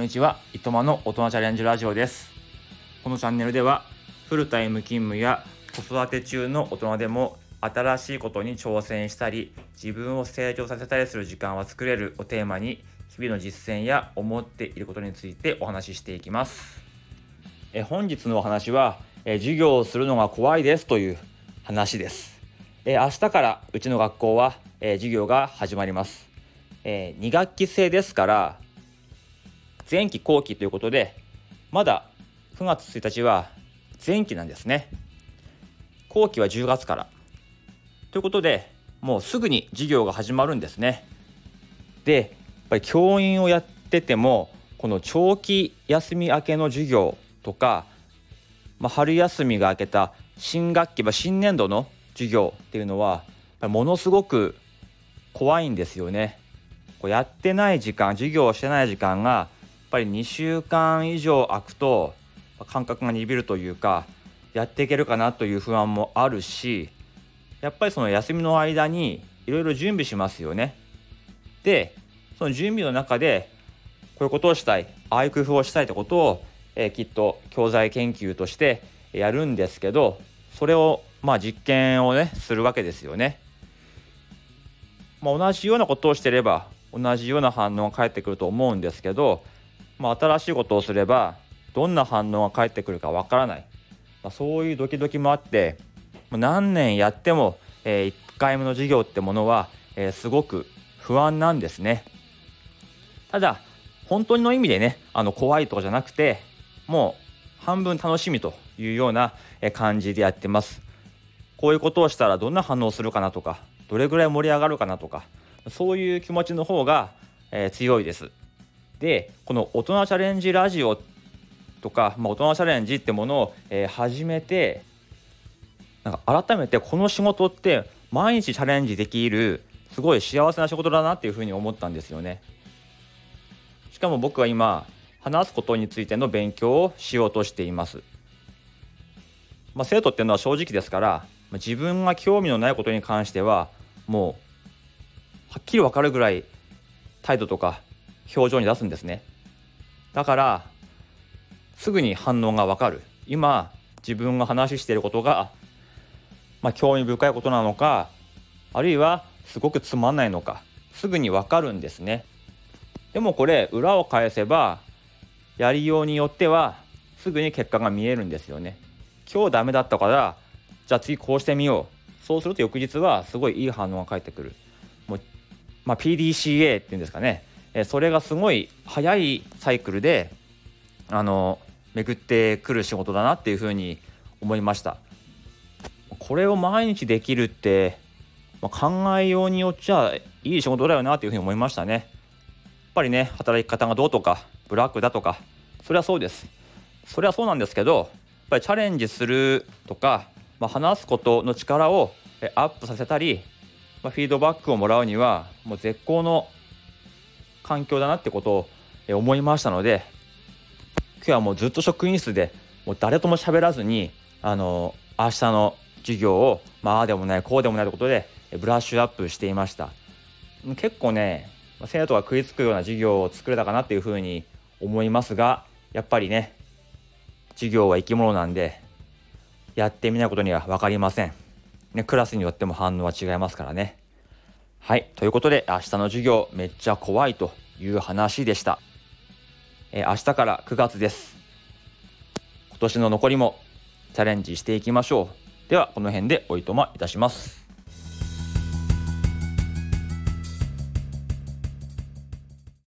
こんにちは、いとまの大人チャレンジラジオです。このチャンネルでは、フルタイム勤務や子育て中の大人でも新しいことに挑戦したり、自分を成長させたりする時間は作れるをテーマに、日々の実践や思っていることについてお話ししていきます。え本日のお話は、え授業をするのが怖いですという話です。え明日からうちの学校は、え授業が始まります。え2学期制ですから前期後期ということでまだ9月1日は前期なんですね。後期は10月から。ということでもうすぐに授業が始まるんですね。でやっぱり教員をやっててもこの長期休み明けの授業とか、まあ、春休みが明けた新学期、まあ、新年度の授業っていうのはやっぱものすごく怖いんですよね。こうやってない時間授業をしてない時間がぱり2週間以上空くと感覚が鈍るというかやっていけるかなという不安もあるしやっぱりその休みの間にいろいろ準備しますよね。でその準備の中でこういうことをしたいああいう工夫をしたいってことを、えーきっと教材研究としてやるんですけどそれをまあ実験をねするわけですよね。まあ、同じようなことをしてれば同じような反応が返ってくると思うんですけど、まあ、新しいことをすればどんな反応が返ってくるかわからない、まあ、そういうドキドキもあって何年やっても、え1回目の授業ってものは、えーすごく不安なんですね。ただ本当の意味でねあの怖いとかじゃなくてもう半分楽しみというような感じでやってます。こういうことをしたらどんな反応するかなとかどれぐらい盛り上がるかなとかそういう気持ちの方が、えー強いです。でこの大人チャレンジラジオとか、まあ、大人チャレンジってものを、えー始めてなんか改めてこの仕事って毎日チャレンジできるすごい幸せな仕事だなっていうふうに思ったんですよね。しかも僕は今話すことについての勉強をしようとしています。まあ、生徒っていうのは正直ですから自分が興味のないことに関してはもうはっきり分かるぐらい態度とか表情に出すんですね。だからすぐに反応が分かる。今自分が話していることが、まあ、興味深いことなのかあるいはすごくつまんないのかすぐに分かるんですね。でもこれ裏を返せばやりようによってはすぐに結果が見えるんですよね。今日ダメだったからじゃあ次こうしてみよう。そうすると翌日はすごいいい反応が返ってくる。もう、まあ、PDCA っていうんですかね。えそれがすごい早いサイクルであの巡ってくる仕事だなっていうふうに思いました。これを毎日できるって、まあ、考えようによっちゃいい仕事だよなっていうふうに思いましたね。やっぱりね働き方がどうとかブラックだとかそれはそうです。それはそうなんですけどやっぱりチャレンジするとか、まあ、話すことの力をえアップさせたり、まあ、フィードバックをもらうにはもう絶好の環境だなってことをえ思いましたので今日はもうずっと職員室でもう誰とも喋らずにあの明日の授業をまあああでもないこうでもないということでえブラッシュアップしていました。結構ね生徒が食いつくような授業を作れたかなっていうふうに思いますがやっぱりね授業は生き物なんでやってみないことには分かりません、ね、クラスによっても反応は違いますからね。はいということで明日の授業めっちゃ怖いという話でした、えー明日から9月です。今年の残りもチャレンジしていきましょう。ではこの辺でおいとまいたします。